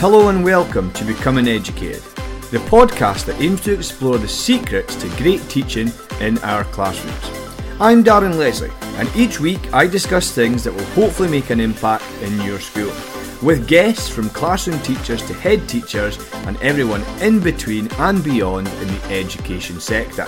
Hello and welcome to Become an Educator, the podcast that aims to explore the secrets to great teaching in our classrooms. I'm Darren Leslie, and each week I discuss things that will hopefully make an impact in your school, with guests from classroom teachers to head teachers and everyone in between and beyond in the education sector.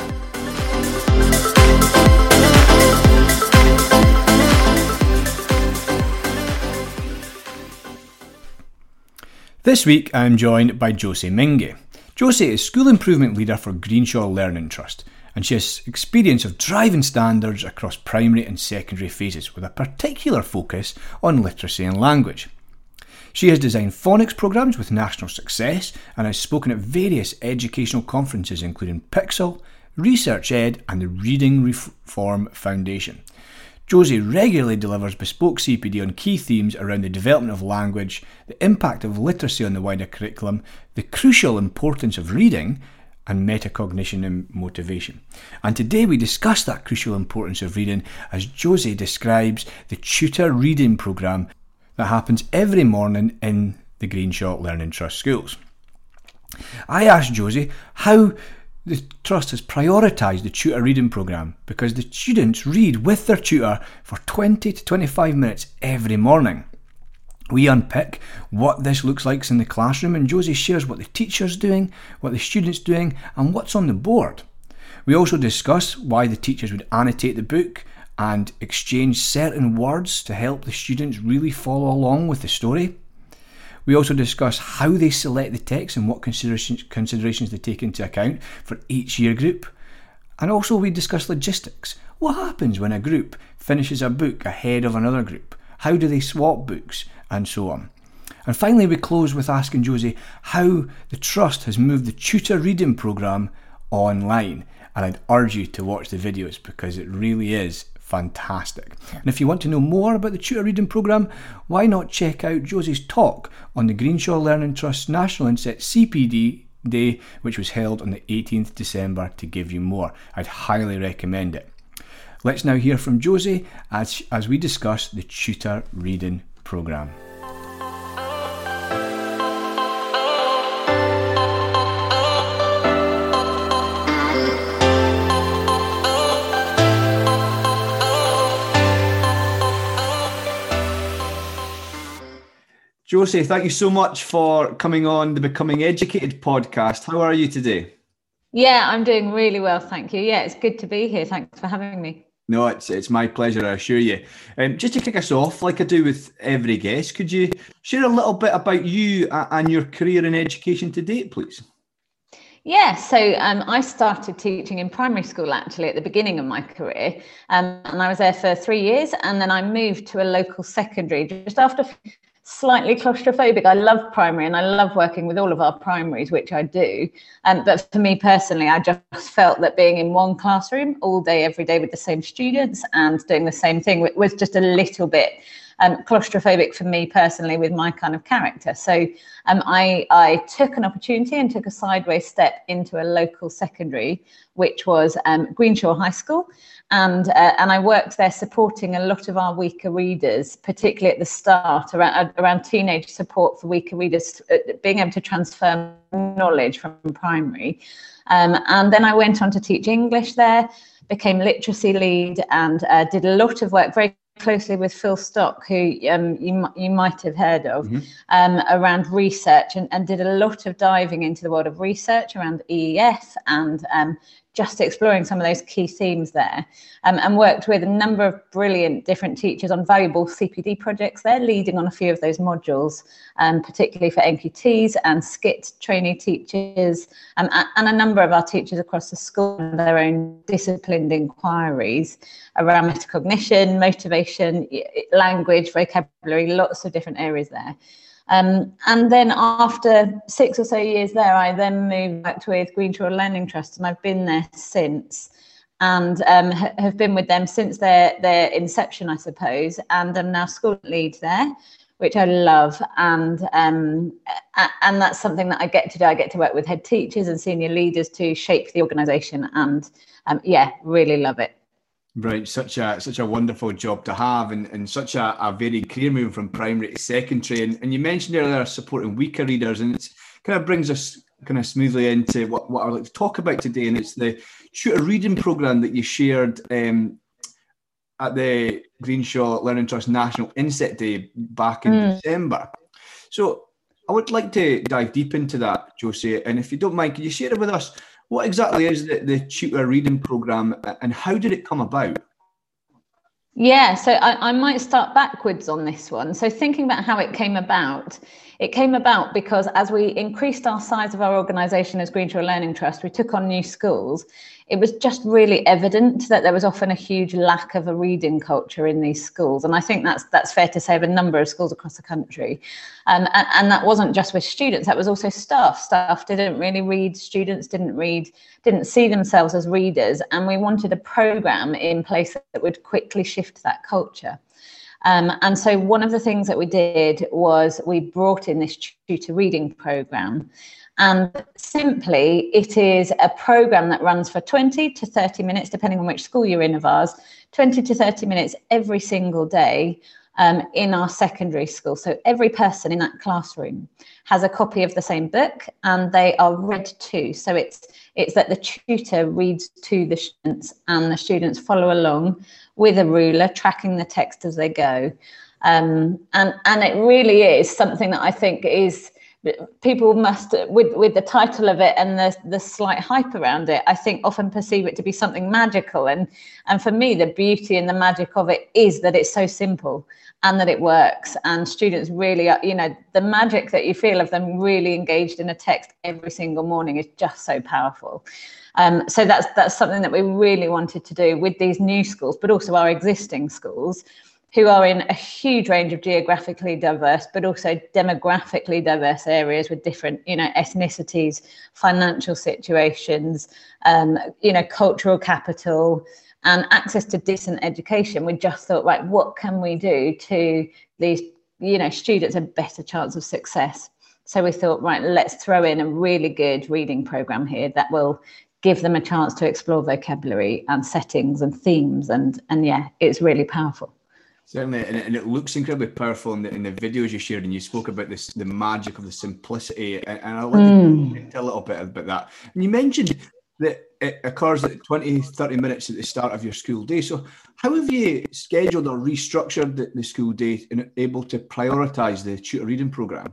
This week I am joined by Josie Mingay. Josie is School Improvement Leader for Greenshaw Learning Trust and she has experience of driving standards across primary and secondary phases with a particular focus on literacy and language. She has designed phonics programs with national success and has spoken at various educational conferences including PiXL, Research Ed and the Reading Reform Foundation. Josie regularly delivers bespoke CPD on key themes around the development of language, the impact of literacy on the wider curriculum, the crucial importance of reading, and metacognition and motivation. And today we discuss that crucial importance of reading as Josie describes the tutor reading programme that happens every morning in the Greenshaw Learning Trust schools. I asked Josie how the Trust has prioritised the tutor reading programme because the students read with their tutor for 20 to 25 minutes every morning. We unpick what this looks like in the classroom, and Josie shares what the teacher's doing, what the student's doing, and what's on the board. We also discuss why the teachers would annotate the book and exchange certain words to help the students really follow along with the story. We also discuss how they select the text and what considerations, considerations they take into account for each year group. And also, we discuss logistics. What happens when a group finishes a book ahead of another group? How do they swap books? And so on. And finally, we close with asking Josie how the Trust has moved the tutor reading programme online. And I'd urge you to watch the videos because it really is fantastic. And if you want to know more about the tutor reading programme, why not check out Josie's talk on the Greenshaw Learning Trust National Inset CPD Day, which was held on the 18th December, to give you more. I'd highly recommend it. Let's now hear from Josie as, as we discuss the tutor reading programme. Josie, thank you so much for coming on the Becoming Educated podcast. How are you today? Yeah, I'm doing really well, thank you. Yeah, it's good to be here. Thanks for having me. No, it's it's my pleasure, I assure you. Um, just to kick us off, like I do with every guest, could you share a little bit about you and your career in education to date, please? Yeah, so um, I started teaching in primary school actually at the beginning of my career, um, and I was there for three years, and then I moved to a local secondary just after slightly claustrophobic. I love primary and I love working with all of our primaries, which I do. Um, but for me personally, I just felt that being in one classroom all day, every day with the same students and doing the same thing was just a little bit um, claustrophobic for me personally with my kind of character. So um, I, I took an opportunity and took a sideways step into a local secondary, which was um, Greenshaw High School and uh, and I worked there supporting a lot of our weaker readers, particularly at the start around around teenage support for weaker readers, uh, being able to transfer knowledge from primary. Um, and then I went on to teach English there, became literacy lead, and uh, did a lot of work very closely with Phil Stock, who um, you, you might have heard of, mm-hmm. um, around research and, and did a lot of diving into the world of research around EEF and um, just exploring some of those key themes there um, and worked with a number of brilliant different teachers on valuable CPD projects there, leading on a few of those modules, um, particularly for NQTs and SCITT trainee teachers um, and a number of our teachers across the school and their own disciplined inquiries around metacognition, motivation, language, vocabulary, lots of different areas there. Um, and then after six or so years there, I then moved back with Greenshaw Learning Trust, and I've been there since, and um, have been with them since their their inception, I suppose. And I'm now school lead there, which I love, and um, and that's something that I get to do. I get to work with head teachers and senior leaders to shape the organisation, and um, yeah, really love it. Right, such a such a wonderful job to have, and, and such a, a varied career moving from primary to secondary. And, and you mentioned earlier supporting weaker readers, and it kind of brings us kind of smoothly into what, what I'd like to talk about today, and it's the tutor reading program that you shared um, at the Greenshaw Learning Trust National Inset Day back in mm. December. So I would like to dive deep into that, Josie, and if you don't mind, can you share it with us? What exactly is the, the tutor reading program uh, and how did it come about? Yeah, so I, I, might start backwards on this one. So, thinking about how it came about, it came about because as we increased our size of our organisation as Greenshaw Learning Trust, we took on new schools it was just really evident that there was often a huge lack of a reading culture in these schools. And I think that's that's fair to say of a number of schools across the country. Um, and, and that wasn't just with students, that was also staff. Staff didn't really read, students didn't read, didn't see themselves as readers. And we wanted a program in place that would quickly shift that culture. Um, and so one of the things that we did was we brought in this tutor reading program. And simply, it is a program that runs for 20 to 30 minutes, depending on which school you're in of ours, 20 to 30 minutes every single day um, in our secondary school. So every person in that classroom has a copy of the same book and they are read to. So it's it's that the tutor reads to the students and the students follow along with a ruler, tracking the text as they go. Um, and and it really is something that I think is people must with with the title of it and the the slight hype around it i think often perceive it to be something magical. And and for me the beauty and the magic of it is that it's so simple and that it works. And students really are you know the magic that you feel of them really engaged in a text every single morning is just so powerful. Um, so that's that's something that we really wanted to do with these new schools but also our existing schools who are in a huge range of geographically diverse, but also demographically diverse areas with different, you know, ethnicities, financial situations, um, you know, cultural capital, and access to decent education. We just thought, right, what can we do to these, you know, students a better chance of success? So we thought, right, let's throw in a really good reading program here that will give them a chance to explore vocabulary and settings and themes and and yeah it's really powerful Certainly, and, and, it looks incredibly powerful in the, in the videos you shared, and you spoke about this the magic of the simplicity, and, and I'd like mm. to a little bit about that. And you mentioned that it occurs at 20, 30 minutes at the start of your school day. So, how have you scheduled or restructured the, the school day and able to prioritise the tutor reading programme?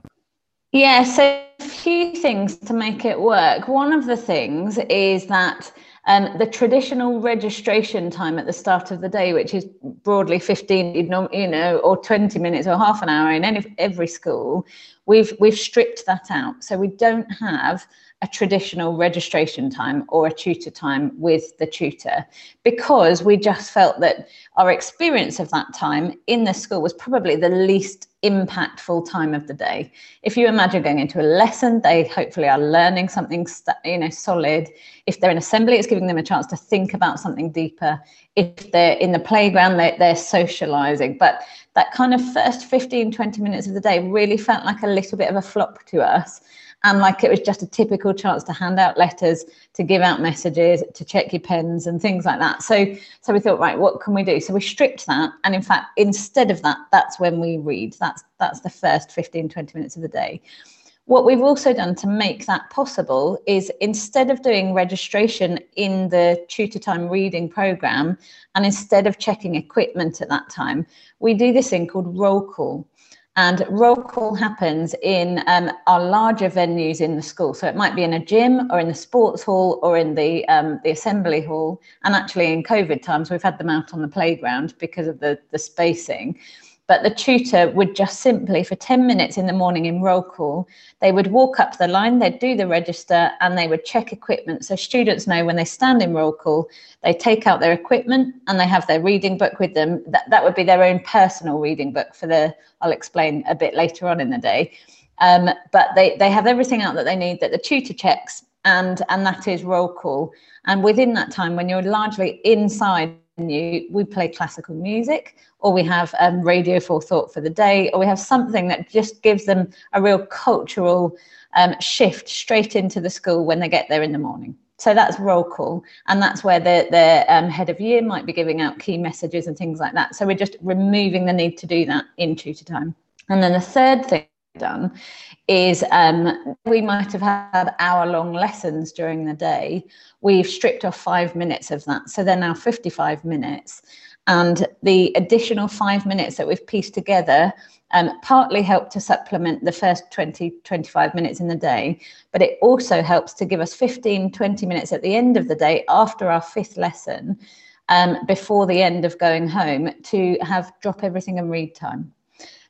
Yeah, so a few things to make it work. One of the things is that um, the traditional registration time at the start of the day, which is broadly 15, you know, or 20 minutes or half an hour in any, every school, we've we've stripped that out. So we don't have a traditional registration time or a tutor time with the tutor because we just felt that our experience of that time in the school was probably the least impactful time of the day. If you imagine going into a lesson, they hopefully are learning something you know solid. If they're in assembly, it's giving them a chance to think about something deeper. If they're in the playground, they're, they're socializing. But that kind of first 15, 20 minutes of the day really felt like a little bit of a flop to us and like it was just a typical chance to hand out letters to give out messages to check your pens and things like that. So so we thought right what can we do? So we stripped that. And in fact instead of that that's when we read. That's that's the first 15 20 minutes of the day. What we've also done to make that possible is instead of doing registration in the tutor time reading program and instead of checking equipment at that time we do this thing called roll call and roll call happens in um, our larger venues in the school. So it might be in a gym or in the sports hall or in the um, the assembly hall. And actually, in COVID times, we've had them out on the playground because of the the spacing. But the tutor would just simply, for 10 minutes in the morning in roll call, they would walk up the line, they'd do the register, and they would check equipment. So students know when they stand in roll call, they take out their equipment and they have their reading book with them. That, that would be their own personal reading book for the, I'll explain a bit later on in the day. Um, but they, they have everything out that they need that the tutor checks and and that is roll call. And within that time, when you're largely inside you, we play classical music, or we have um, radio for thought for the day, or we have something that just gives them a real cultural um, shift straight into the school when they get there in the morning. So that's roll call, and that's where the the um, head of year might be giving out key messages and things like that. So we're just removing the need to do that in tutor time. And then the third thing done is um, we might have had hour long lessons during the day. We've stripped off five minutes of that. So they're now 55 minutes. And the additional five minutes that we've pieced together um, partly help to supplement the first 20, 25 minutes in the day, but it also helps to give us 15, 20 minutes at the end of the day after our fifth lesson, um, before the end of going home, to have drop everything and read time.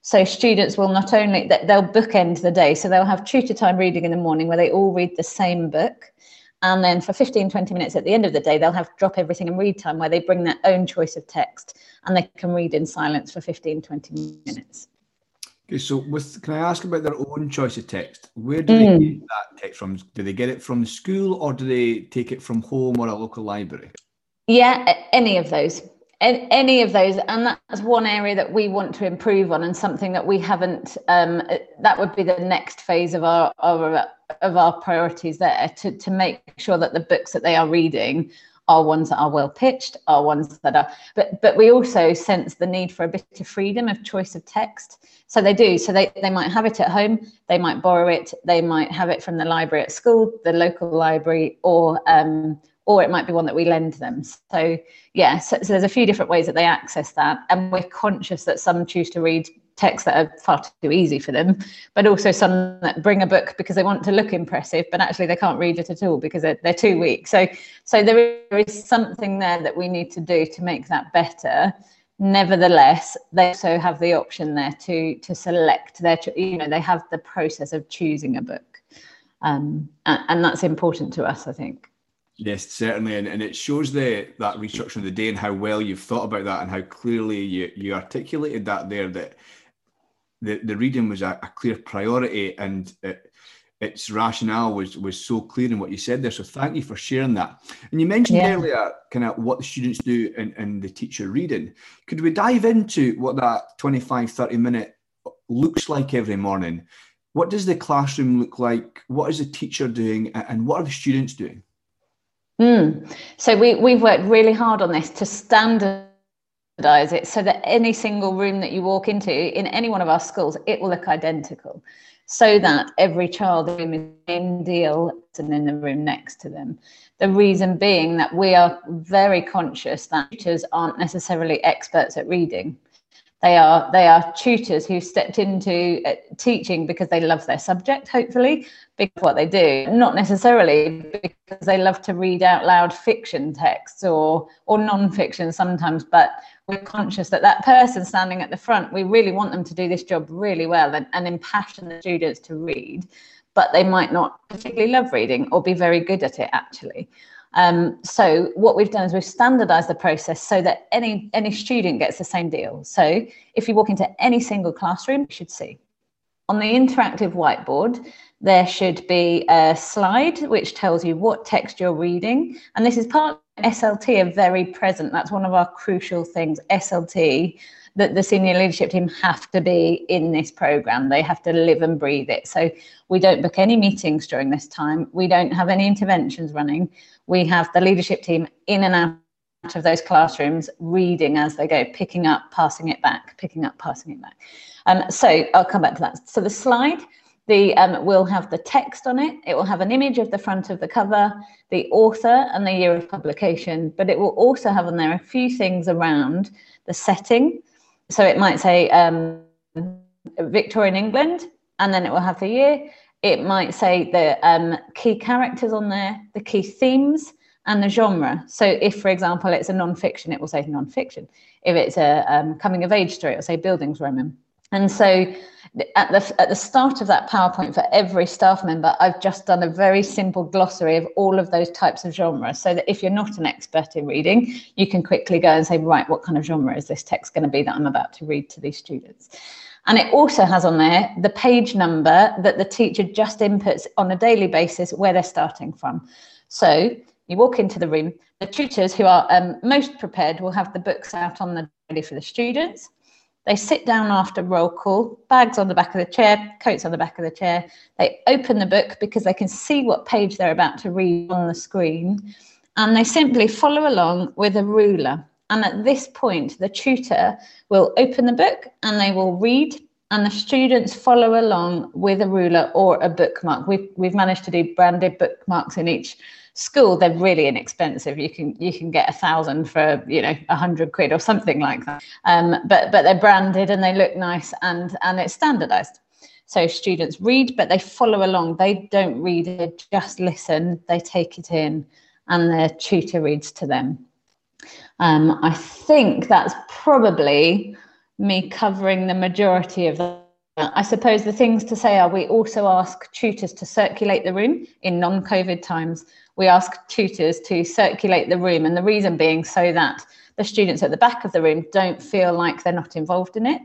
So students will not only they'll bookend the day, so they'll have tutor time reading in the morning where they all read the same book. And then for 15, 20 minutes at the end of the day, they'll have drop everything and read time where they bring their own choice of text and they can read in silence for 15, 20 minutes. Okay, so with can I ask about their own choice of text? Where do mm. they get that text from? Do they get it from the school or do they take it from home or a local library? Yeah, any of those any of those and that's one area that we want to improve on and something that we haven't um, that would be the next phase of our, our of our priorities there to, to make sure that the books that they are reading are ones that are well pitched are ones that are but but we also sense the need for a bit of freedom of choice of text. So they do so they, they might have it at home they might borrow it they might have it from the library at school the local library or um, or it might be one that we lend them. So yeah, so, so, there's a few different ways that they access that, and we're conscious that some choose to read texts that are far too easy for them, but also some that bring a book because they want to look impressive, but actually they can't read it at all because they're, they're too weak. So so there is something there that we need to do to make that better. Nevertheless, they also have the option there to to select their, you know, they have the process of choosing a book, um, and, and that's important to us, I think. Yes, certainly, and, and it shows the that restructuring of the day and how well you've thought about that and how clearly you, you articulated that there that the, the reading was a, a clear priority and it, its rationale was was so clear in what you said there. So thank you for sharing that. And you mentioned yeah. earlier kind of what the students do in, in the teacher reading. Could we dive into what that 25, 30 minute looks like every morning? What does the classroom look like? What is the teacher doing and what are the students doing? Mm. So we, we've worked really hard on this to standardize it so that any single room that you walk into in any one of our schools, it will look identical so that every child in the same deal and in the room next to them. The reason being that we are very conscious that teachers aren't necessarily experts at reading. They are they are tutors who stepped into uh, teaching because they love their subject, hopefully, because what they do, not necessarily because they love to read out loud fiction texts or or non-fiction sometimes, but we're conscious that that person standing at the front, we really want them to do this job really well and, and impassion the students to read, but they might not particularly love reading or be very good at it actually. Um, so what we've done is we've standardized the process so that any any student gets the same deal. So if you walk into any single classroom, you should see on the interactive whiteboard, there should be a slide which tells you what text you're reading. And this is part SLT are very present. That's one of our crucial things. SLT that the senior leadership team have to be in this program. They have to live and breathe it. So we don't book any meetings during this time. We don't have any interventions running. We have the leadership team in and out of those classrooms reading as they go, picking up, passing it back, picking up, passing it back. Um, so I'll come back to that. So the slide the um, will have the text on it. It will have an image of the front of the cover, the author, and the year of publication. But it will also have on there a few things around the setting. So it might say um, Victorian England, and then it will have the year. It might say the um, key characters on there, the key themes, and the genre. So if, for example, it's a non-fiction, it will say non-fiction. If it's a um, coming of age story, it will say Bildungsroman. And so at the, at the start of that PowerPoint for every staff member, I've just done a very simple glossary of all of those types of genres so that if you're not an expert in reading, you can quickly go and say, right, what kind of genre is this text going to be that I'm about to read to these students? And it also has on there the page number that the teacher just inputs on a daily basis where they're starting from. So you walk into the room, the tutors who are um, most prepared will have the books out on the ready for the students They sit down after roll call, bags on the back of the chair, coats on the back of the chair. They open the book because they can see what page they're about to read on the screen. And they simply follow along with a ruler. And at this point, the tutor will open the book and they will read and the students follow along with a ruler or a bookmark. We've, we've managed to do branded bookmarks in each school. They're really inexpensive. You can you can get a thousand for you know a hundred quid or something like that. Um, but but they're branded and they look nice and and it's standardized. So students read, but they follow along. They don't read it, just listen. They take it in, and their tutor reads to them. Um, I think that's probably me covering the majority of that. I suppose the things to say are we also ask tutors to circulate the room in non COVID times. We ask tutors to circulate the room, and the reason being so that the students at the back of the room don't feel like they're not involved in it.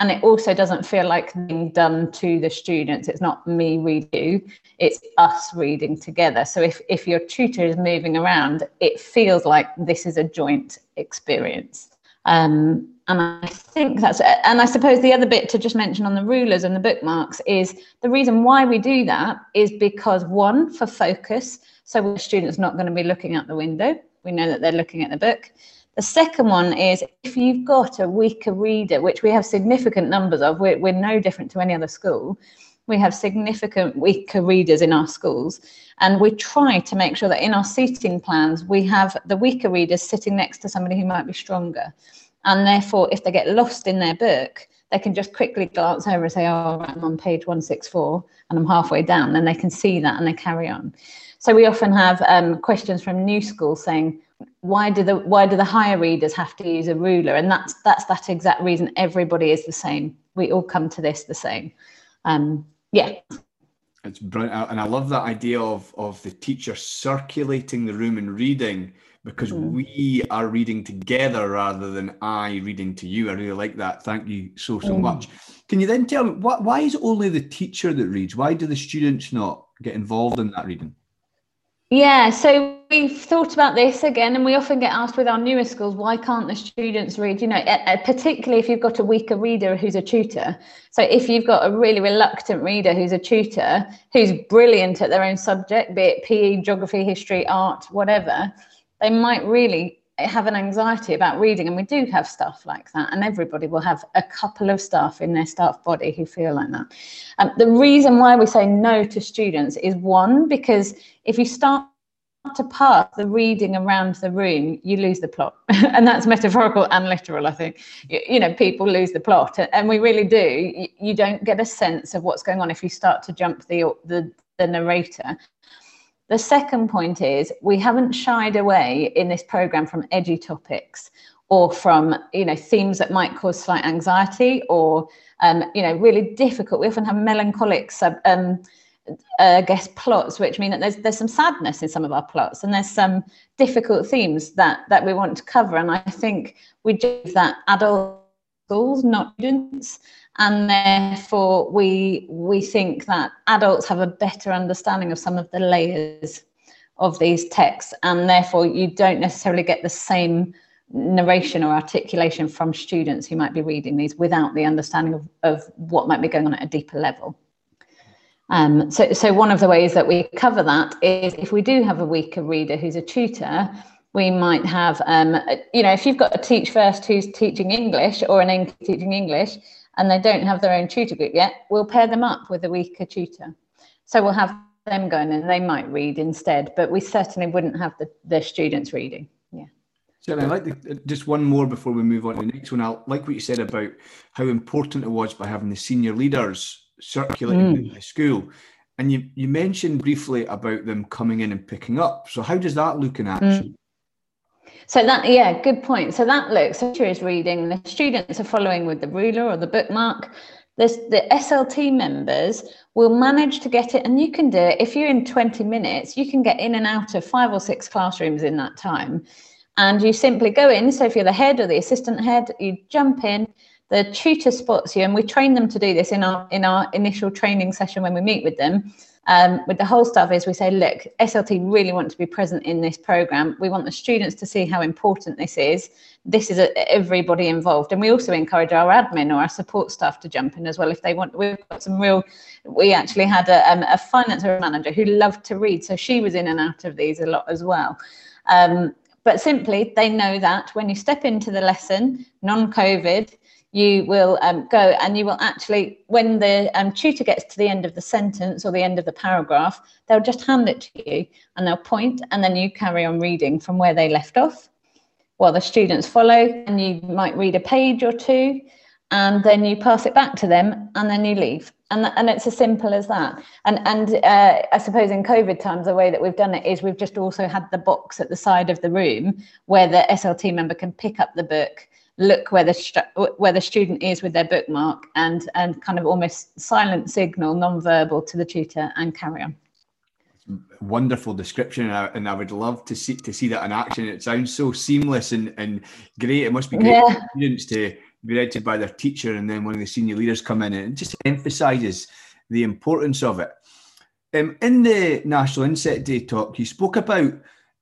And it also doesn't feel like being done to the students. It's not me you, it's us reading together. So if, if your tutor is moving around, it feels like this is a joint experience. Um, and I think that's, and I suppose the other bit to just mention on the rulers and the bookmarks is the reason why we do that is because one, for focus, so the student's not going to be looking out the window. We know that they're looking at the book. The second one is if you've got a weaker reader, which we have significant numbers of, we're, we're no different to any other school. We have significant weaker readers in our schools. And we try to make sure that in our seating plans, we have the weaker readers sitting next to somebody who might be stronger. And therefore, if they get lost in their book, they can just quickly glance over and say, Oh, I'm on page 164 and I'm halfway down. Then they can see that and they carry on. So we often have um, questions from new schools saying, why do the why do the higher readers have to use a ruler? And that's that's that exact reason. Everybody is the same. We all come to this the same. Um, yeah. It's brilliant, and I love that idea of of the teacher circulating the room and reading because mm. we are reading together rather than I reading to you. I really like that. Thank you so, so mm. much. Can you then tell me what, why is it only the teacher that reads? Why do the students not get involved in that reading? Yeah, so we've thought about this again, and we often get asked with our newer schools, why can't the students read? You know, particularly if you've got a weaker reader who's a tutor. So if you've got a really reluctant reader who's a tutor, who's brilliant at their own subject, be it PE, geography, history, art, whatever, they might really have an anxiety about reading and we do have stuff like that and everybody will have a couple of staff in their staff body who feel like that. Um, the reason why we say no to students is one because if you start to pass the reading around the room you lose the plot. And that's metaphorical and literal i think. You, you, know people lose the plot and we really do. You, you don't get a sense of what's going on if you start to jump the the, the narrator the second point is we haven't shied away in this program from edgy topics or from you know themes that might cause slight anxiety or um, you know really difficult. We often have melancholic sub, um, uh, guess plots, which mean that there's there's some sadness in some of our plots and there's some difficult themes that that we want to cover. And I think we do that adult schools, not students. And therefore we we think that adults have a better understanding of some of the layers of these texts. And therefore you don't necessarily get the same narration or articulation from students who might be reading these without the understanding of, of what might be going on at a deeper level. Um, so, so one of the ways that we cover that is if we do have a weaker reader who's a tutor we might have um, you know if you've got a teach first who's teaching english or an english teaching english and they don't have their own tutor group yet, we'll pair them up with a weaker tutor. So we'll have them going and they might read instead, but we certainly wouldn't have the, the students reading. Yeah. So I like the, just one more before we move on to the next one. I like what you said about how important it was by having the senior leaders circulating mm. the school. And you, you mentioned briefly about them coming in and picking up. So how does that look in action? Mm. So that, yeah, good point. So that looks, the teacher is reading, the students are following with the ruler or the bookmark. There's the SLT members will manage to get it, and you can do it if you're in 20 minutes, you can get in and out of five or six classrooms in that time. And you simply go in. So if you're the head or the assistant head, you jump in, the tutor spots you, and we train them to do this in our in our initial training session when we meet with them. Um, with the whole stuff is we say, look, SLT really want to be present in this program. We want the students to see how important this is. This is a, everybody involved. And we also encourage our admin or our support staff to jump in as well if they want. We've got some real, we actually had a, um, a finance manager who loved to read. So she was in and out of these a lot as well. Um, but simply, they know that when you step into the lesson, non COVID, you will um, go and you will actually, when the um, tutor gets to the end of the sentence or the end of the paragraph, they'll just hand it to you and they'll point and then you carry on reading from where they left off. While the students follow and you might read a page or two and then you pass it back to them and then you leave. And, and it's as simple as that. And and uh, i suppose in covid times the way that we've done it is we've just also had the box at the side of the room where the slt member can pick up the book look where the where the student is with their bookmark and and kind of almost silent signal non-verbal to the tutor and carry on. Wonderful description and I, and I, would love to see to see that in action. It sounds so seamless and, and great. It must be great yeah. for students to be directed by their teacher and then one of the senior leaders come in and it just emphasizes the importance of it. Um, in the national inset day talk you spoke about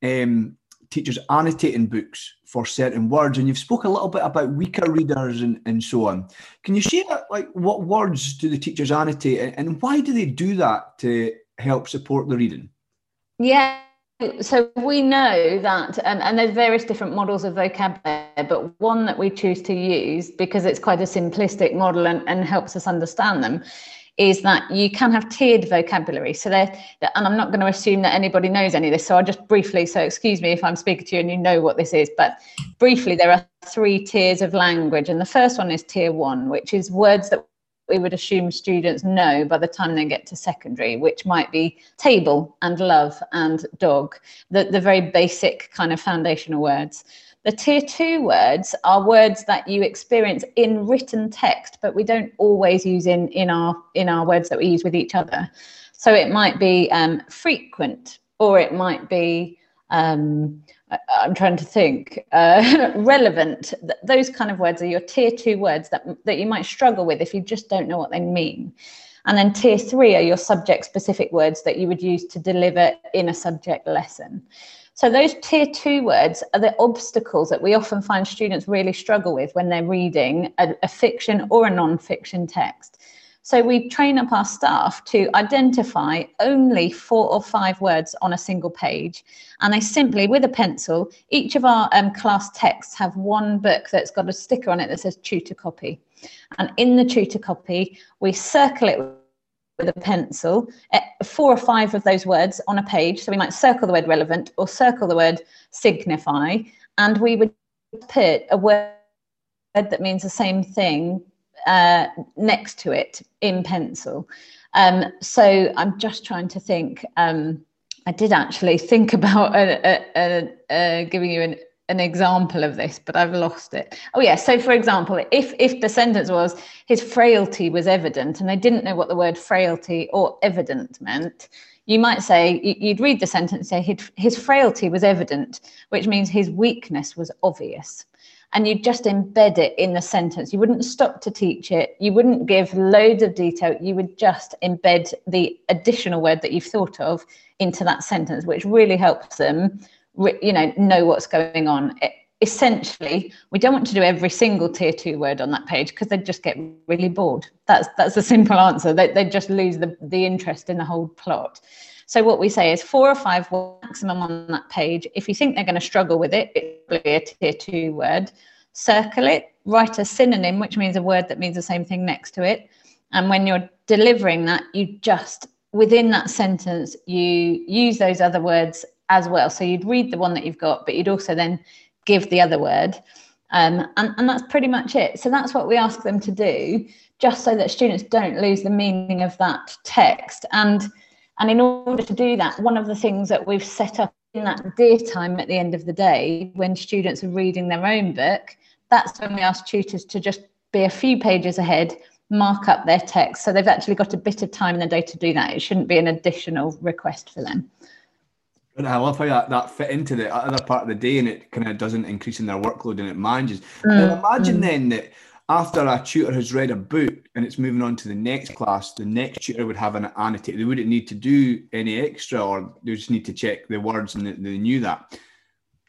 um, teachers annotating books for certain words and you've spoke a little bit about weaker readers and, and so on. Can you share like what words do the teachers annotate and why do they do that to help support the reading? Yeah so we know that um, and there's various different models of vocabulary but one that we choose to use because it's quite a simplistic model and, and helps us understand them is that you can have tiered vocabulary. So there, and I'm not going to assume that anybody knows any of this. So I'll just briefly, so excuse me if I'm speaking to you and you know what this is, but briefly, there are three tiers of language. And the first one is tier one, which is words that we would assume students know by the time they get to secondary, which might be table and love and dog, the, the very basic kind of foundational words. The tier two words are words that you experience in written text, but we don't always use in, in, our, in our words that we use with each other. So it might be um, frequent, or it might be, um, I'm trying to think, uh, relevant. Those kind of words are your tier two words that, that you might struggle with if you just don't know what they mean. And then tier three are your subject specific words that you would use to deliver in a subject lesson. So those tier two words are the obstacles that we often find students really struggle with when they're reading a, a fiction or a non-fiction text. So we train up our staff to identify only four or five words on a single page. And they simply, with a pencil, each of our um, class texts have one book that's got a sticker on it that says tutor copy. And in the tutor copy, we circle it with a pencil eh, four or five of those words on a page. So we might circle the word relevant or circle the word signify, and we would put a word that means the same thing uh, next to it in pencil. Um, so I'm just trying to think. Um, I did actually think about a, a, a, giving you an an example of this, but I've lost it. Oh yeah. So for example, if if the sentence was his frailty was evident, and they didn't know what the word frailty or evident meant, you might say you'd read the sentence say his frailty was evident, which means his weakness was obvious. And you'd just embed it in the sentence. You wouldn't stop to teach it. You wouldn't give loads of detail. You would just embed the additional word that you've thought of into that sentence, which really helps them you know know what's going on. It, essentially we don't want to do every single tier two word on that page because they'd just get really bored. That's that's the simple answer. They, they'd just lose the, the interest in the whole plot. So what we say is four or five maximum on that page. If you think they're going to struggle with it it's probably a tier two word. Circle it write a synonym which means a word that means the same thing next to it. And when you're delivering that you just within that sentence you use those other words as well. So you'd read the one that you've got, but you'd also then give the other word. Um, and, and that's pretty much it. So that's what we ask them to do, just so that students don't lose the meaning of that text. And and in order to do that, one of the things that we've set up in that DEAR time at the end of the day, when students are reading their own book, that's when we ask tutors to just be a few pages ahead, mark up their text. So they've actually got a bit of time in the day to do that. It shouldn't be an additional request for them. And I love how that, that fit into the other part of the day and it kind of doesn't increase in their workload and it manages. Mm. Imagine mm. then that after a tutor has read a book and it's moving on to the next class, the next tutor would have an annotate. They wouldn't need to do any extra, or they just need to check the words and they knew that.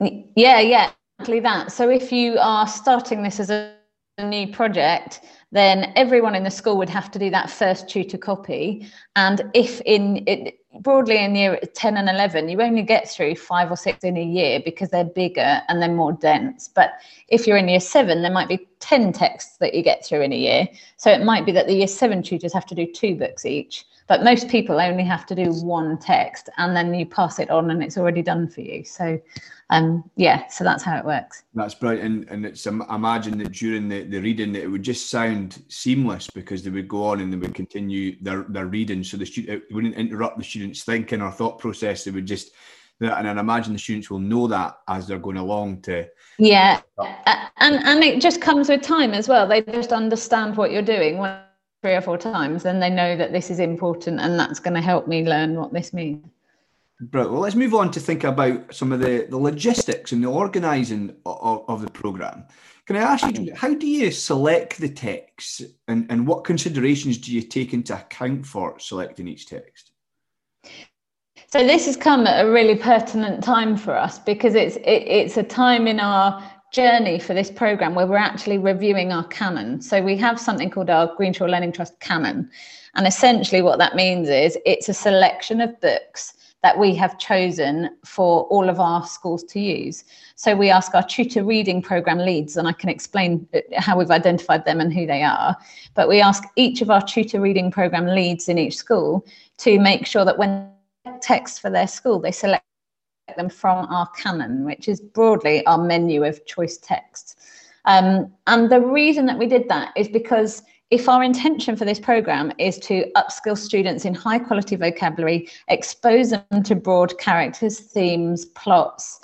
Yeah, yeah, exactly that. So if you are starting this as a new project, then everyone in the school would have to do that first tutor copy. And if in it, broadly in year 10 and 11, you only get through five or six in a year because they're bigger and they're more dense. But if you're in year seven, there might be 10 texts that you get through in a year. So it might be that the year seven tutors have to do two books each. But most people only have to do one text and then you pass it on and it's already done for you. So, um, yeah, so that's how it works. That's brilliant. And, and it's um, imagine that during the, the reading that it would just sound seamless because they would go on and they would continue their, their reading. So the student it wouldn't interrupt the student's thinking or thought process. They would just, and I imagine the students will know that as they're going along to. Yeah. And, and it just comes with time as well. They just understand what you're doing three or four times, then they know that this is important and that's going to help me learn what this means. Brilliant. Well, let's move on to think about some of the, the logistics and the organising of, of the programme. Can I ask you, how do you select the texts and, and what considerations do you take into account for selecting each text? So this has come at a really pertinent time for us because it's it, it's a time in our journey for this program where we're actually reviewing our canon. So we have something called our Greenshaw Learning Trust canon. And essentially, what that means is it's a selection of books that we have chosen for all of our schools to use. So we ask our tutor reading program leads, and I can explain uh, how we've identified them and who they are. But we ask each of our tutor reading program leads in each school to make sure that when text for their school, they select them from our canon, which is broadly our menu of choice texts. Um, and the reason that we did that is because if our intention for this program is to upskill students in high quality vocabulary, expose them to broad characters, themes, plots,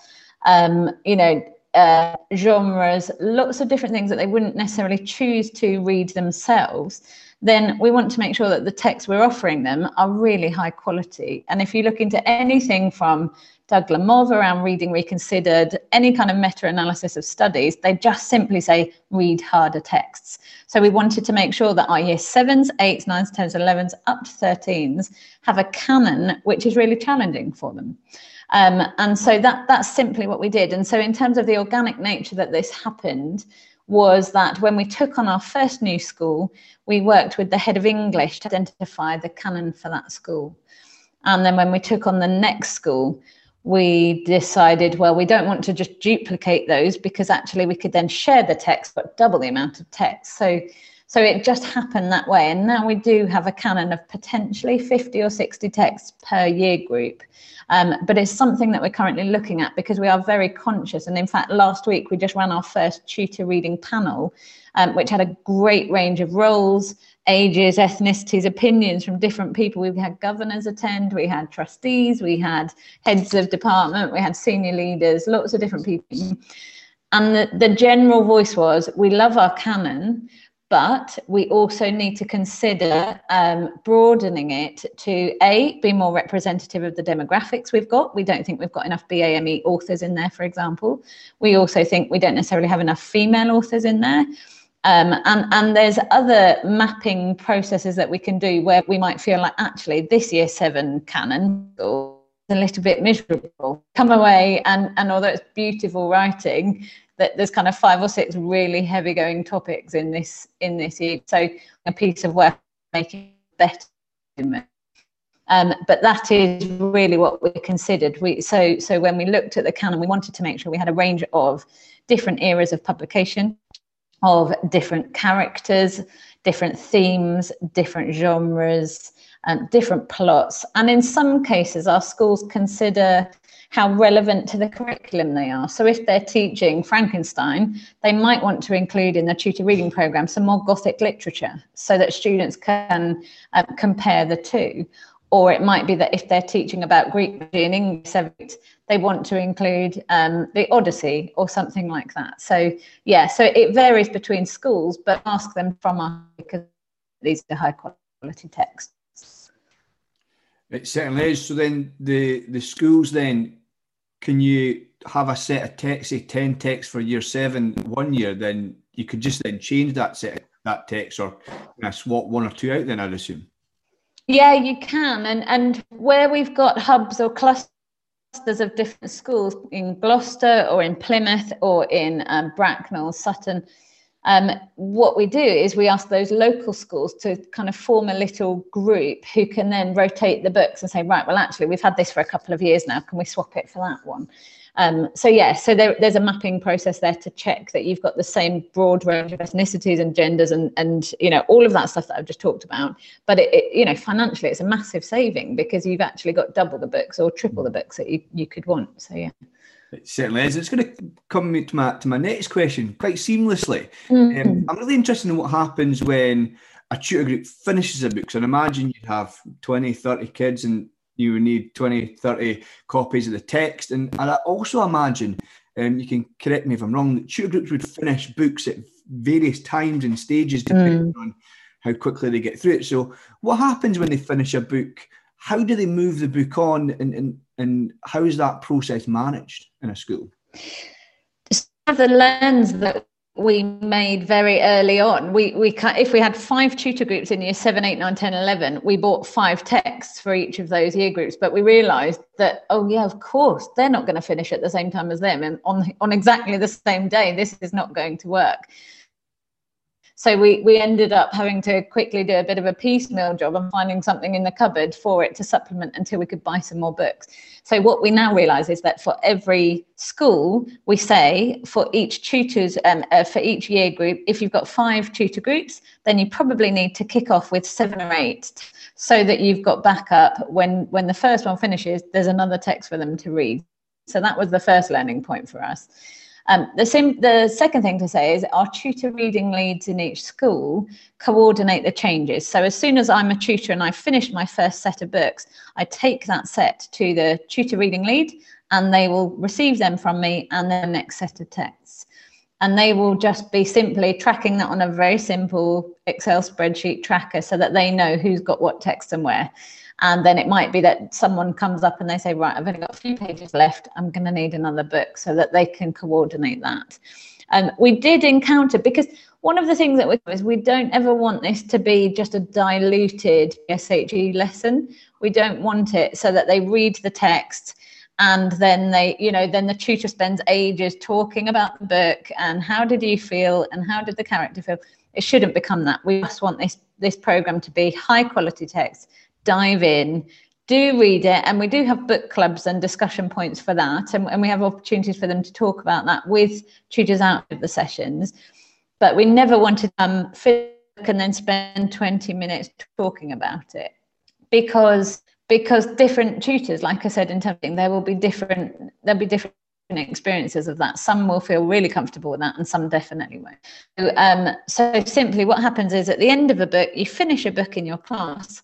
um, you know, uh, genres, lots of different things that they wouldn't necessarily choose to read themselves, then we want to make sure that the texts we're offering them are really high quality. And if you look into anything from Doug Lemov around Reading Reconsidered, any kind of meta analysis of studies, they just simply say read harder texts. So we wanted to make sure that our year sevens, eights, nines, tens, elevens, up to 13s have a canon which is really challenging for them. Um, and so that that's simply what we did. And so in terms of the organic nature that this happened, was that when we took on our first new school, we worked with the head of English to identify the canon for that school. And then when we took on the next school, we decided, well, we don't want to just duplicate those because actually we could then share the text, but double the amount of text. So, so it just happened that way. And now we do have a canon of potentially 50 or 60 texts per year group. Um, but it's something that we're currently looking at because we are very conscious. And in fact, last week we just ran our first tutor reading panel, um, which had a great range of roles, ages, ethnicities, opinions from different people. We had governors attend, we had trustees, we had heads of department, we had senior leaders, lots of different people. And the, the general voice was we love our canon, but we also need to consider um, broadening it to a be more representative of the demographics we've got we don't think we've got enough BAME authors in there for example we also think we don't necessarily have enough female authors in there um, and, and there's other mapping processes that we can do where we might feel like actually this year seven canon is a little bit miserable. Come away and, and although it's beautiful writing, that there's kind of five or six really heavy going topics in this in this year. So a piece of work making better. Um, but that is really what we considered. We so so when we looked at the canon, we wanted to make sure we had a range of different eras of publication of different characters, different themes, different genres, and different plots. And in some cases, our schools consider how relevant to the curriculum they are. So if they're teaching Frankenstein, they might want to include in the tutor reading program some more Gothic literature so that students can uh, compare the two. Or it might be that if they're teaching about Greek and English, they want to include um, the Odyssey or something like that. So yeah, so it varies between schools, but ask them from us because these are high quality texts. It certainly is. So then the the schools then can you have a set of text, say 10 texts for year seven one year, then you could just then change that set that text or swap one or two out then I'd assume. Yeah, you can. And and where we've got hubs or clusters of different schools in Gloucester or in Plymouth or in um, Bracknell, Sutton, um, what we do is we ask those local schools to kind of form a little group who can then rotate the books and say, right, well, actually, we've had this for a couple of years now. Can we swap it for that one? Um, so yeah, so there, there's a mapping process there to check that you've got the same broad range of ethnicities and genders and and you know all of that stuff that I've just talked about. But it, it, you know financially, it's a massive saving because you've actually got double the books or triple the books that you, you could want. So yeah. It certainly is. It's going to come to my to my next question quite seamlessly. Mm-hmm. Um, I'm really interested in what happens when a tutor group finishes a book. So imagine you'd have 20, 30 kids and you would need 20, 30 copies of the text. And, and I also imagine, um, you can correct me if I'm wrong, that tutor groups would finish books at various times and stages depending mm. on how quickly they get through it. So what happens when they finish a book? How do they move the book on and, and and how is that process managed in a school? The lens that we made very early on. We we if we had five tutor groups in year seven, eight, nine, 10, 11, we bought five texts for each of those year groups. But we realised that oh yeah, of course they're not going to finish at the same time as them, and on on exactly the same day. This is not going to work. So we, we ended up having to quickly do a bit of a piecemeal job and finding something in the cupboard for it to supplement until we could buy some more books. So what we now realise is that for every school, we say for each tutors um, uh, for each year group, if you've got five tutor groups, then you probably need to kick off with seven or eight so that you've got backup when when the first one finishes. There's another text for them to read. So that was the first learning point for us. Um, the, same, the second thing to say is our tutor reading leads in each school coordinate the changes. So as soon as I'm a tutor and I've finished my first set of books, I take that set to the tutor reading lead and they will receive them from me and the next set of texts. And they will just be simply tracking that on a very simple Excel spreadsheet tracker so that they know who's got what text and where. And then it might be that someone comes up and they say, right, I've only got a few pages left. I'm going to need another book so that they can coordinate that. And um, we did encounter, because one of the things that we is we don't ever want this to be just a diluted SHE lesson. We don't want it so that they read the text and then they you know then the tutor spends ages talking about the book and how did you feel and how did the character feel it shouldn't become that we just want this this program to be high quality text dive in, do read it. And we do have book clubs and discussion points for that. And, and we have opportunities for them to talk about that with tutors out of the sessions. But we never want to um, and then spend 20 minutes talking about it because because different tutors like i said in of there will be different there'll be different experiences of that some will feel really comfortable with that and some definitely won't so, um, so simply what happens is at the end of a book you finish a book in your class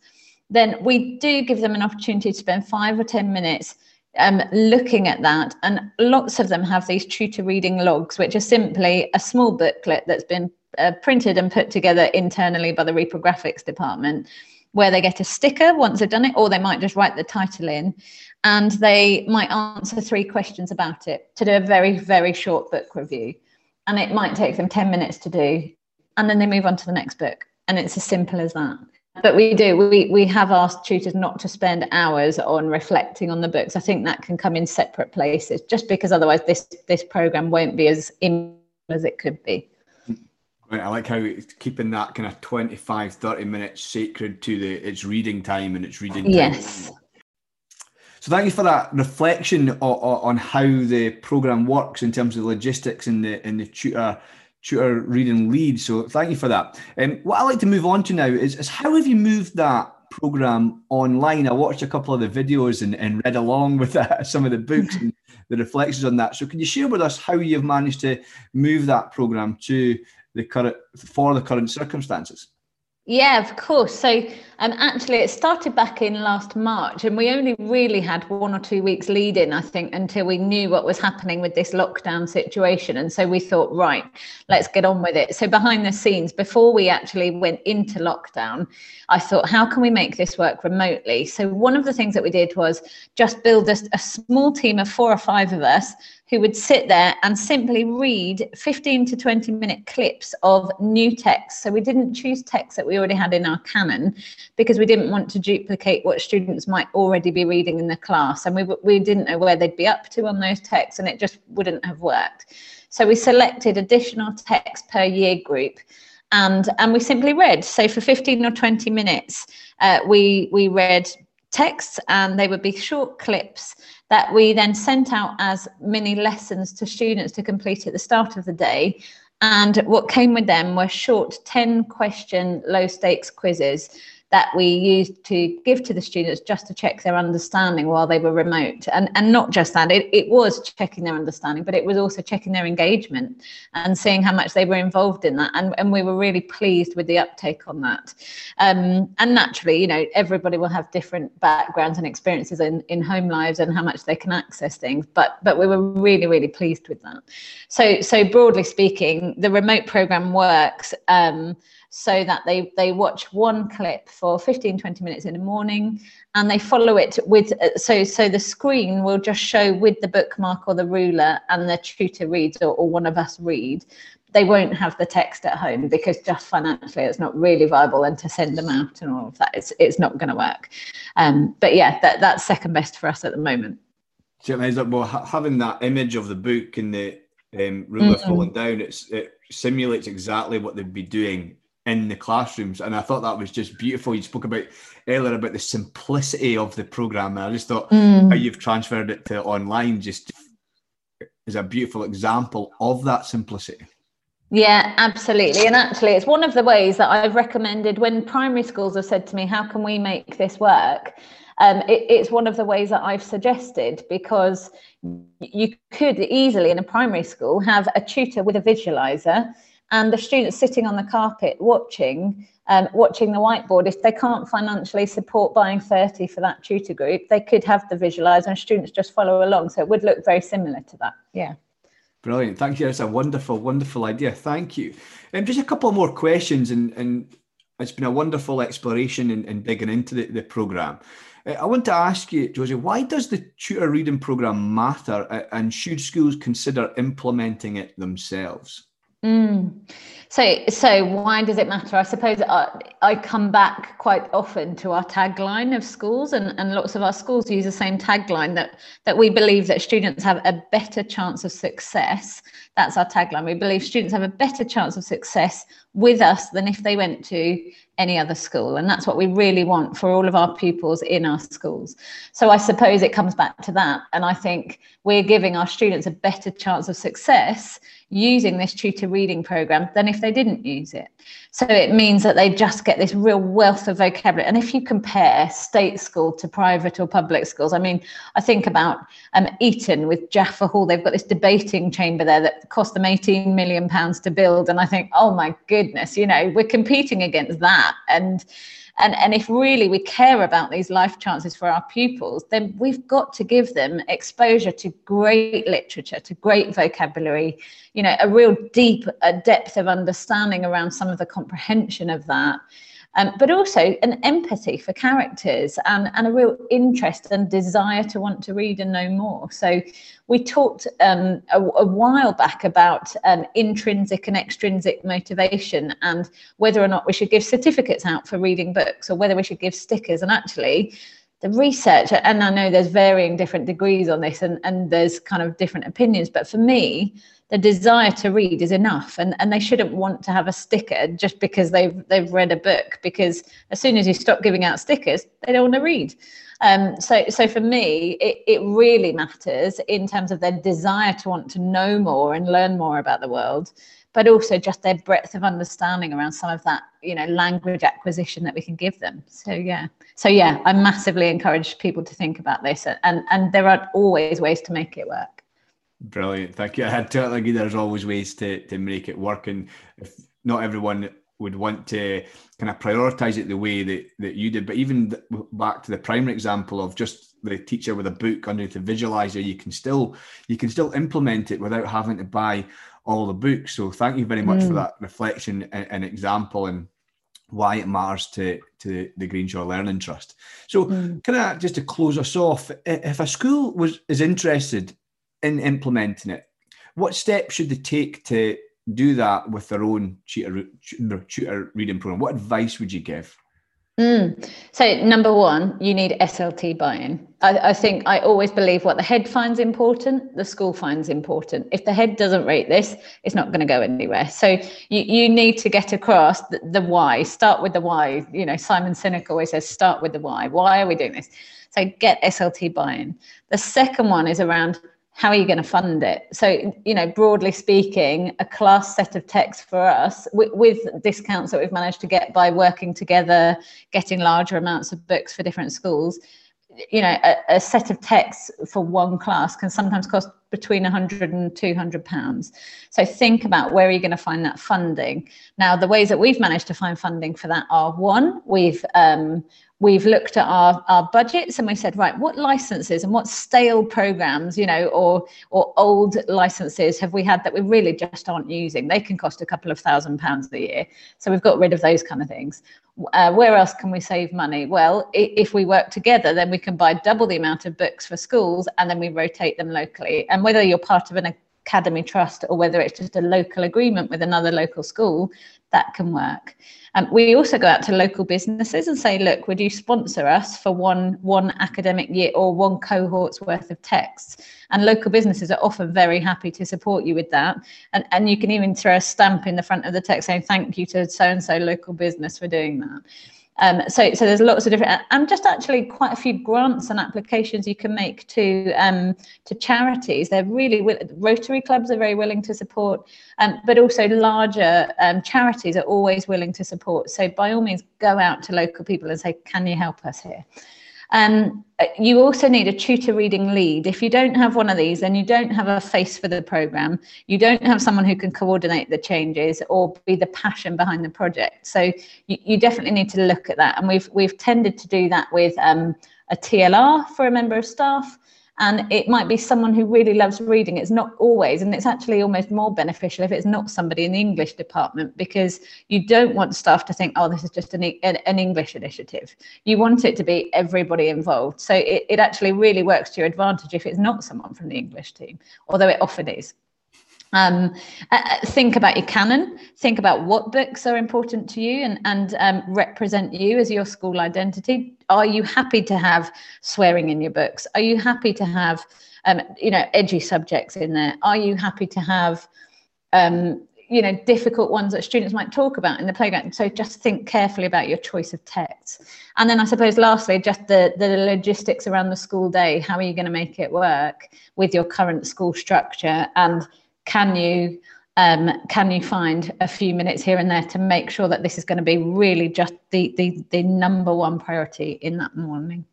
then we do give them an opportunity to spend five or 10 minutes um, looking at that. And lots of them have these tutor reading logs, which are simply a small booklet that's been uh, printed and put together internally by the reprographics department, where they get a sticker once they've done it, or they might just write the title in and they might answer three questions about it to do a very, very short book review. And it might take them 10 minutes to do. And then they move on to the next book. And it's as simple as that but we do we we have asked tutors not to spend hours on reflecting on the books i think that can come in separate places just because otherwise this this program won't be as in as it could be I like how it's keeping that kind of 25, 30 minutes sacred to the its reading time and its reading time. Yes. So thank you for that reflection on, on how the program works in terms of logistics and the and the tutor tutor reading lead. So thank you for that. And um, what I'd like to move on to now is, is how have you moved that program online? I watched a couple of the videos and, and read along with uh, some of the books and the reflections on that. So can you share with us how you've managed to move that program to the current for the current circumstances? Yeah, of course. So um, actually, it started back in last March, and we only really had one or two weeks lead in, I think, until we knew what was happening with this lockdown situation. And so we thought, right, let's get on with it. So behind the scenes, before we actually went into lockdown, I thought, how can we make this work remotely? So one of the things that we did was just build a, a small team of four or five of us who would sit there and simply read 15 to 20 minute clips of new text. So we didn't choose text that we already had in our canon because we didn't want to duplicate what students might already be reading in the class. And we, we didn't know where they'd be up to on those texts and it just wouldn't have worked. So we selected additional text per year group and, and we simply read. So for 15 or 20 minutes, uh, we, we read texts and they would be short clips that we then sent out as mini lessons to students to complete at the start of the day. And what came with them were short 10 question, low stakes quizzes that we used to give to the students just to check their understanding while they were remote. And, and not just that, it, it was checking their understanding, but it was also checking their engagement and seeing how much they were involved in that. And, and we were really pleased with the uptake on that. Um, and naturally, you know, everybody will have different backgrounds and experiences in, in home lives and how much they can access things. But but we were really, really pleased with that. So so broadly speaking, the remote program works. Um, so that they they watch one clip for 15 20 minutes in the morning and they follow it with so so the screen will just show with the bookmark or the ruler and the tutor reads or, or one of us read. They won't have the text at home because just financially it's not really viable and to send them out and all of that it's, it's not going to work. Um, but yeah that, that's second best for us at the moment. Well having that image of the book and the um, ruler mm-hmm. falling down it's, it simulates exactly what they'd be doing in the classrooms. And I thought that was just beautiful. You spoke about earlier about the simplicity of the program. And I just thought mm. how you've transferred it to online just is a beautiful example of that simplicity. Yeah, absolutely. And actually, it's one of the ways that I've recommended when primary schools have said to me, How can we make this work? Um, it, it's one of the ways that I've suggested because you could easily in a primary school have a tutor with a visualizer and the students sitting on the carpet watching um, watching the whiteboard if they can't financially support buying 30 for that tutor group they could have the visualizer and students just follow along. So it would look very similar to that. Yeah. Brilliant. Thank you. That's a wonderful wonderful idea. Thank you. And um, just a couple more questions and and it's been a wonderful exploration and, digging into the, the program. Uh, I want to ask you, Josie, why does the tutor reading program matter and should schools consider implementing it themselves? Mm. So, so why does it matter? I suppose I, I, come back quite often to our tagline of schools, and, and lots of our schools use the same tagline that that we believe that students have a better chance of success. That's our tagline. We believe students have a better chance of success with us than if they went to any other school, and that's what we really want for all of our pupils in our schools. So, I suppose it comes back to that, and I think we're giving our students a better chance of success using this tutor reading program than if they didn't use it. So it means that they just get this real wealth of vocabulary. And if you compare state school to private or public schools, I mean, I think about um, Eton with Jafar Hall, they've got this debating chamber there that cost them 18 million pounds to build. And I think, oh my goodness, you know, we're competing against that. And and, and if really we care about these life chances for our pupils, then we've got to give them exposure to great literature, to great vocabulary, you know, a real deep a depth of understanding around some of the comprehension of that um, but also an empathy for characters and, and a real interest and desire to want to read and know more. So we talked um, a, a, while back about um, intrinsic and extrinsic motivation and whether or not we should give certificates out for reading books or whether we should give stickers. And actually, the research, and I know there's varying different degrees on this and, and there's kind of different opinions, but for me, the desire to read is enough and, and they shouldn't want to have a sticker just because they've they've read a book because as soon as you stop giving out stickers they don't want to read. Um, so so for me it, it really matters in terms of their desire to want to know more and learn more about the world but also just their breadth of understanding around some of that you know language acquisition that we can give them so yeah so yeah i massively encourage people to think about this and and there are always ways to make it work Brilliant, thank you. I totally agree. There's always ways to to make it work, and if not everyone would want to kind of prioritize it the way that, that you did. But even th- back to the primary example of just the teacher with a book underneath the visualizer, you can still you can still implement it without having to buy all the books. So thank you very much mm. for that reflection and, and, example and why it matters to to the Greenshaw Learning Trust. So mm. can I just to close us off, if a school was is interested in implementing it, what steps should they take to do that with their own tutor, tutor reading program, what advice would you give? Mm. So, number one, you need SLT buy in. I, I, think I always believe what the head finds important, the school finds important. If the head doesn't rate this, it's not going to go anywhere. So, you, you need to get across the, the why, start with the why. You know, Simon Sinek always says, start with the why. Why are we doing this? So, get SLT buy in. The second one is around how are you going to fund it? So, you know, broadly speaking, a class set of texts for us with, with, discounts that we've managed to get by working together, getting larger amounts of books for different schools. You know, a, a set of texts for one class can sometimes cost between 100 and 200 pounds. So think about where are you going to find that funding. Now, the ways that we've managed to find funding for that are one, we've um, we've looked at our, our budgets and we said right what licenses and what stale programs you know or or old licenses have we had that we really just aren't using? They can cost a couple of thousand pounds a year. So we've got rid of those kind of things. Uh, where else can we save money? Well if we work together then we can buy double the amount of books for schools and then we rotate them locally. And whether you're part of an academy trust or whether it's just a local agreement with another local school that can work um, we also go out to local businesses and say, look, would you sponsor us for one one academic year or one cohort's worth of texts? And local businesses are often very happy to support you with that. And, and you can even throw a stamp in the front of the text saying thank you to so and so local business for doing that. Um, so, so there's lots of different, and just actually quite a few grants and applications you can make to um, to charities. They're really Rotary clubs are very willing to support, um, but also larger um, charities are always willing to support. So, by all means, go out to local people and say, "Can you help us here?" Um, you also need a tutor reading lead. If you don't have one of these, then you don't have a face for the program. You don't have someone who can coordinate the changes or be the passion behind the project. So you, you definitely need to look at that. And we've we've tended to do that with um, a TLR for a member of staff and it might be someone who really loves reading. It's not always and it's actually almost more beneficial if it's not somebody in the english department because you don't want staff to think oh this is just an, an english initiative. You want it to be everybody involved. So it, it actually really works to your advantage if it's not someone from the english team although it often is um, uh, uh, think about your canon. Think about what books are important to you and, and um, represent you as your school identity. Are you happy to have swearing in your books? Are you happy to have, um, you know, edgy subjects in there? Are you happy to have, um, you know, difficult ones that students might talk about in the playground? So just think carefully about your choice of texts. And then I suppose lastly, just the, the logistics around the school day. How are you going to make it work with your current school structure and can you um, can you find a few minutes here and there to make sure that this is going to be really just the, the, the number one priority in that morning?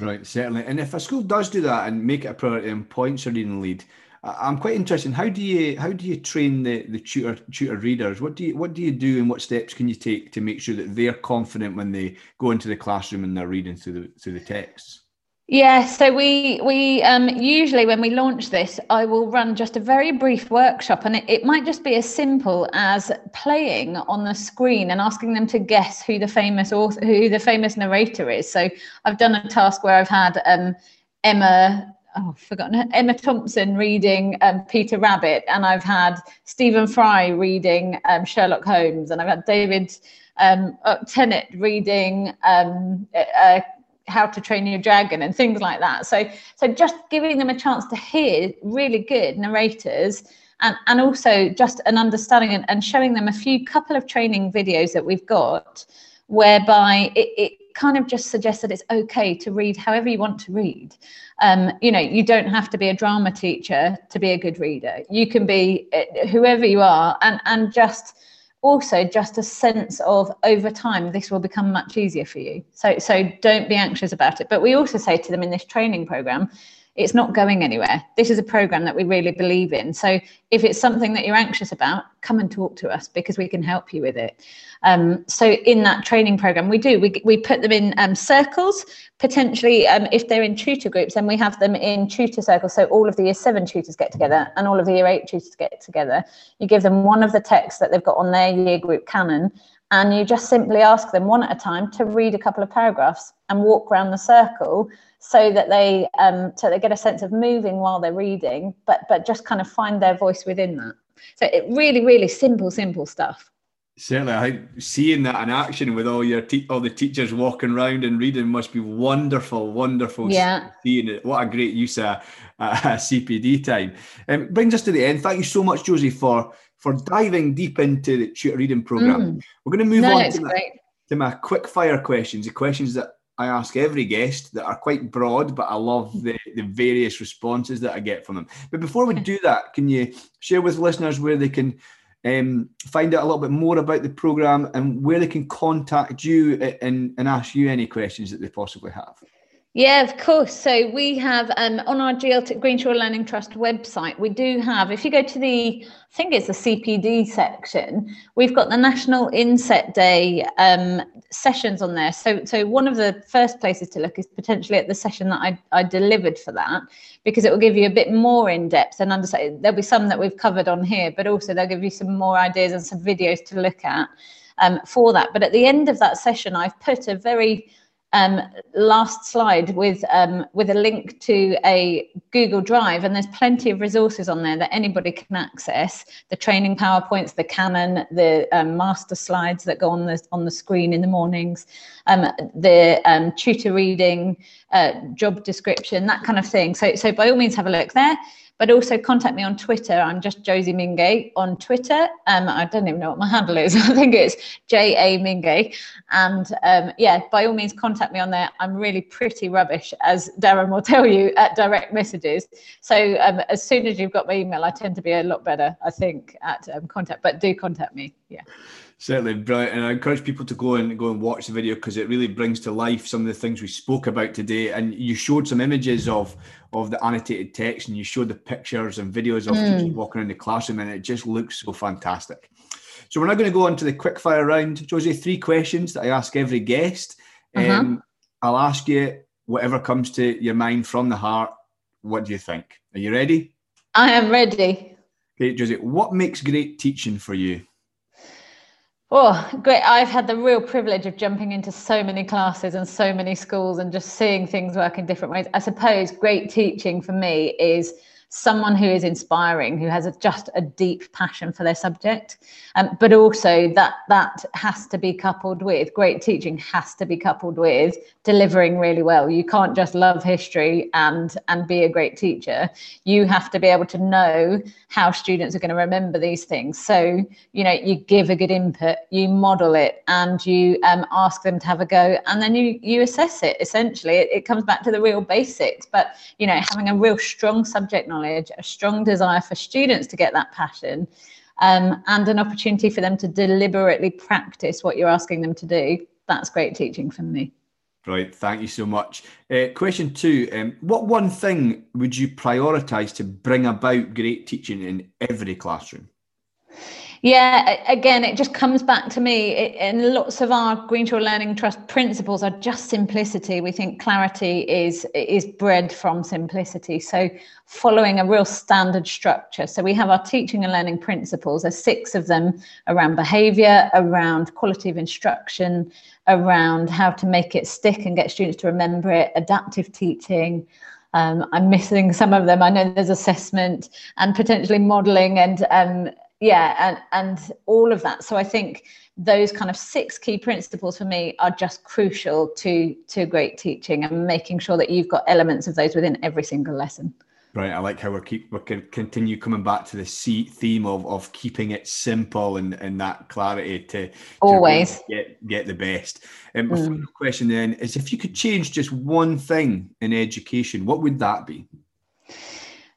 Right, certainly. And if a school does do that and make it a priority and points a reading lead, I'm quite interested. How do you how do you train the, the tutor tutor readers? What do you what do you do and what steps can you take to make sure that they're confident when they go into the classroom and they're reading through the through the texts? Yeah, so we we um, usually when we launch this, I will run just a very brief workshop, and it, it, might just be as simple as playing on the screen and asking them to guess who the famous author, who the famous narrator is. So I've done a task where I've had um, Emma, oh, I've forgotten Emma Thompson reading um, Peter Rabbit, and I've had Stephen Fry reading um, Sherlock Holmes, and I've had David um, Tennant reading. Um, uh, how to train your dragon and things like that. So so just giving them a chance to hear really good narrators and and also just an understanding and, and showing them a few couple of training videos that we've got whereby it, it kind of just suggests that it's okay to read however you want to read. Um, you know you don't have to be a drama teacher to be a good reader. You can be uh, whoever you are and and just also just a sense of over time this will become much easier for you. So so don't be anxious about it. But we also say to them in this training program it's not going anywhere. This is a program that we really believe in. So if it's something that you're anxious about, come and talk to us because we can help you with it. Um, so in that training program, we do we we put them in um, circles. Potentially, um, if they're in tutor groups, then we have them in tutor circles. So all of the year seven tutors get together, and all of the year eight tutors get together. You give them one of the texts that they've got on their year group canon, and you just simply ask them one at a time to read a couple of paragraphs and walk around the circle so that they um, so they get a sense of moving while they're reading, but but just kind of find their voice within that. So it really, really simple, simple stuff. Certainly, I think seeing that in action with all your te- all the teachers walking around and reading must be wonderful, wonderful. Yeah, seeing it. What a great use of uh, CPD time. Um, brings us to the end. Thank you so much, Josie, for for diving deep into the tutor reading program. Mm. We're going to move no, on to my, to my quick fire questions, the questions that I ask every guest that are quite broad, but I love the, the various responses that I get from them. But before we do that, can you share with listeners where they can um, find out a little bit more about the program and where they can contact you and, and ask you any questions that they possibly have? Yeah, of course. So we have um, on our GL Greenshaw Learning Trust website, we do have, if you go to the, I think it's the CPD section, we've got the National Inset Day um, sessions on there. So, so one of the first places to look is potentially at the session that I, I delivered for that, because it will give you a bit more in depth and understand. There'll be some that we've covered on here, but also they'll give you some more ideas and some videos to look at um, for that. But at the end of that session, I've put a very um, last slide with um, with a link to a Google Drive, and there's plenty of resources on there that anybody can access. The training powerpoints, the Canon, the um, master slides that go on the on the screen in the mornings, um, the um, tutor reading, uh, job description, that kind of thing. So so by all means, have a look there but also contact me on Twitter. I'm just Josie Mingay on Twitter. Um, I don't even know what my handle is. I think it's J A Mingay. And um, yeah, by all means, contact me on there. I'm really pretty rubbish, as Darren will tell you, at direct messages. So um, as soon as you've got my email, I tend to be a lot better, I think, at um, contact. But do contact me. Yeah. Certainly brilliant, and I encourage people to go and go and watch the video because it really brings to life some of the things we spoke about today. And you showed some images of of the annotated text, and you showed the pictures and videos of mm. teachers walking around the classroom, and it just looks so fantastic. So we're now going to go on to the quick fire round. Josie, three questions that I ask every guest. Uh-huh. Um, I'll ask you whatever comes to your mind from the heart. What do you think? Are you ready? I am ready. Okay, Josie, what makes great teaching for you? Oh, great. I've had the real privilege of jumping into so many classes and so many schools and just seeing things work in different ways. I suppose great teaching for me is someone who is inspiring, who has a, just a deep passion for their subject. Um, but also that that has to be coupled with great teaching has to be coupled with delivering really well. You can't just love history and and be a great teacher. You have to be able to know how students are going to remember these things. So you know you give a good input, you model it, and you um, ask them to have a go, and then you you assess it. Essentially, it, it comes back to the real basics. But you know having a real strong subject knowledge knowledge, a strong desire for students to get that passion, um, and an opportunity for them to deliberately practice what you're asking them to do. That's great teaching for me. Right, thank you so much. Uh, question two um, What one thing would you prioritise to bring about great teaching in every classroom? Yeah, again, it just comes back to me. It, and lots of our Greenshaw Learning Trust principles are just simplicity. We think clarity is is bred from simplicity. So following a real standard structure. So we have our teaching and learning principles. There's six of them around behaviour, around quality of instruction, around how to make it stick and get students to remember it, adaptive teaching. Um, I'm missing some of them. I know there's assessment and potentially modelling and um, yeah and and all of that. So i think those kind of six key principles for me are just crucial to to great teaching and making sure that you've got elements of those within every single lesson. Right i like how we're keep we can continue coming back to the theme of of keeping it simple and and that clarity to, to always. get get the best. And um, mm. final question then is if you could change just one thing in education what would that be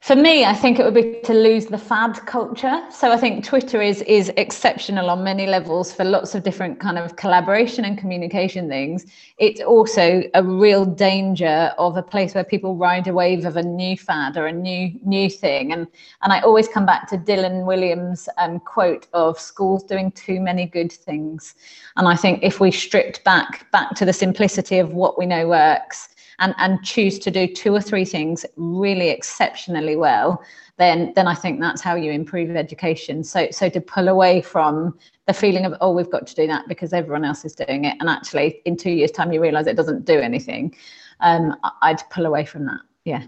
For me, I think it would be to lose the fad culture. So I think Twitter is is exceptional on many levels for lots of different kind of collaboration and communication things. It's also a real danger of a place where people ride a wave of a new fad or a new new thing. And and I always come back to Dylan Wiliam's um, quote of schools doing too many good things. And I think if we stripped back back to the simplicity of what we know works and, and choose to do two or three things really exceptionally well, then then I think that's how you improve education. So so to pull away from the feeling of oh we've got to do that because everyone else is doing it, and actually in two years' time you realise it doesn't do anything. Um, I'd pull away from that. Yeah.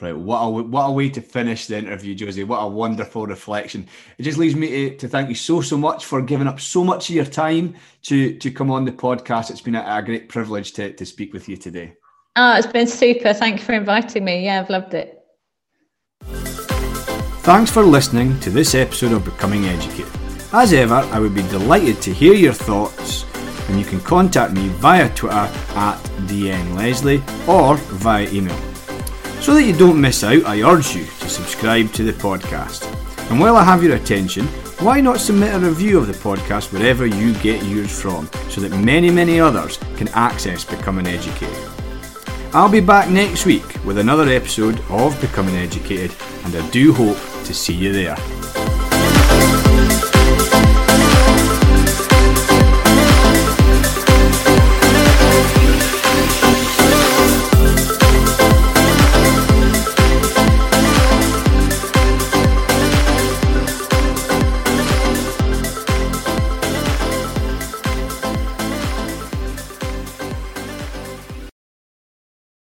Right, what a what a way to finish the interview, Josie. What a wonderful reflection. It just leaves me to, to thank you so so much for giving up so much of your time to to come on the podcast. It's been a, a great privilege to to speak with you today. Oh, it's been super. Thank you for inviting me. Yeah, I've loved it. Thanks for listening to this episode of Becoming Educated. As ever, I would be delighted to hear your thoughts, and you can contact me via Twitter at dnleslie or via email. So that you don't miss out, I urge you to subscribe to the podcast. And while I have your attention, why not submit a review of the podcast wherever you get yours from so that many, many others can access Becoming Educated? I'll be back next week with another episode of Becoming Educated, and I do hope to see you there.